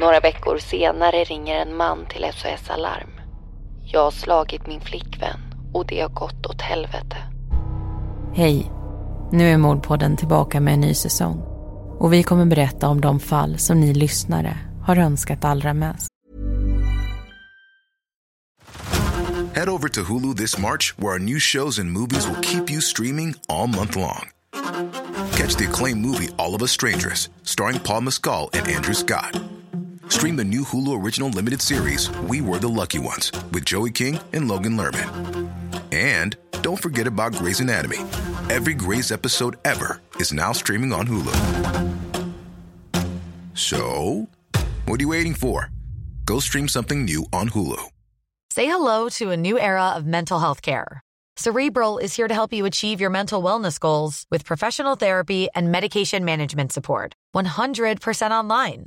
Några veckor senare ringer en man till SOS Alarm. Jag har slagit min flickvän och det har gått åt helvete. Hej! Nu är Mordpodden tillbaka med en ny säsong. Och vi kommer berätta om de fall som ni lyssnare har önskat allra mest. Head over to Hulu this March, where our new shows and movies will keep you streaming all month long. Catch the acclaimed movie All of Us Strangers, starring Paul Mescal and Andrew Scott. Stream the new Hulu original limited series We Were the Lucky Ones with Joey King and Logan Lerman. And don't forget about Grey's Anatomy. Every Grey's episode ever is now streaming on Hulu. So, what are you waiting for? Go stream something new on Hulu. Say hello to a new era of mental health care. Cerebral is here to help you achieve your mental wellness goals with professional therapy and medication management support. 100% online.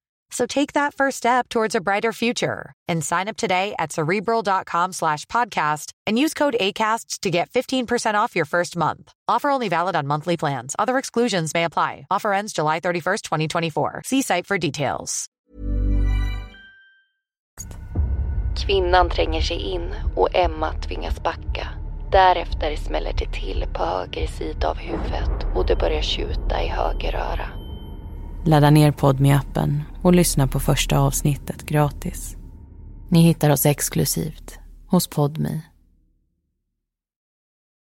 So take that first step towards a brighter future and sign up today at cerebral.com slash podcast and use code ACasts to get 15% off your first month. Offer only valid on monthly plans. Other exclusions may apply. Offer ends July 31st, 2024. See site for details. Kvinnan tränger sig in och Emma tvingas backa. Därefter smäller det till på höger sida av huvudet och det börjar tjuta i höger öra. Ladda ner podme appen och lyssna på första avsnittet gratis. Ni hittar oss exklusivt hos Podme.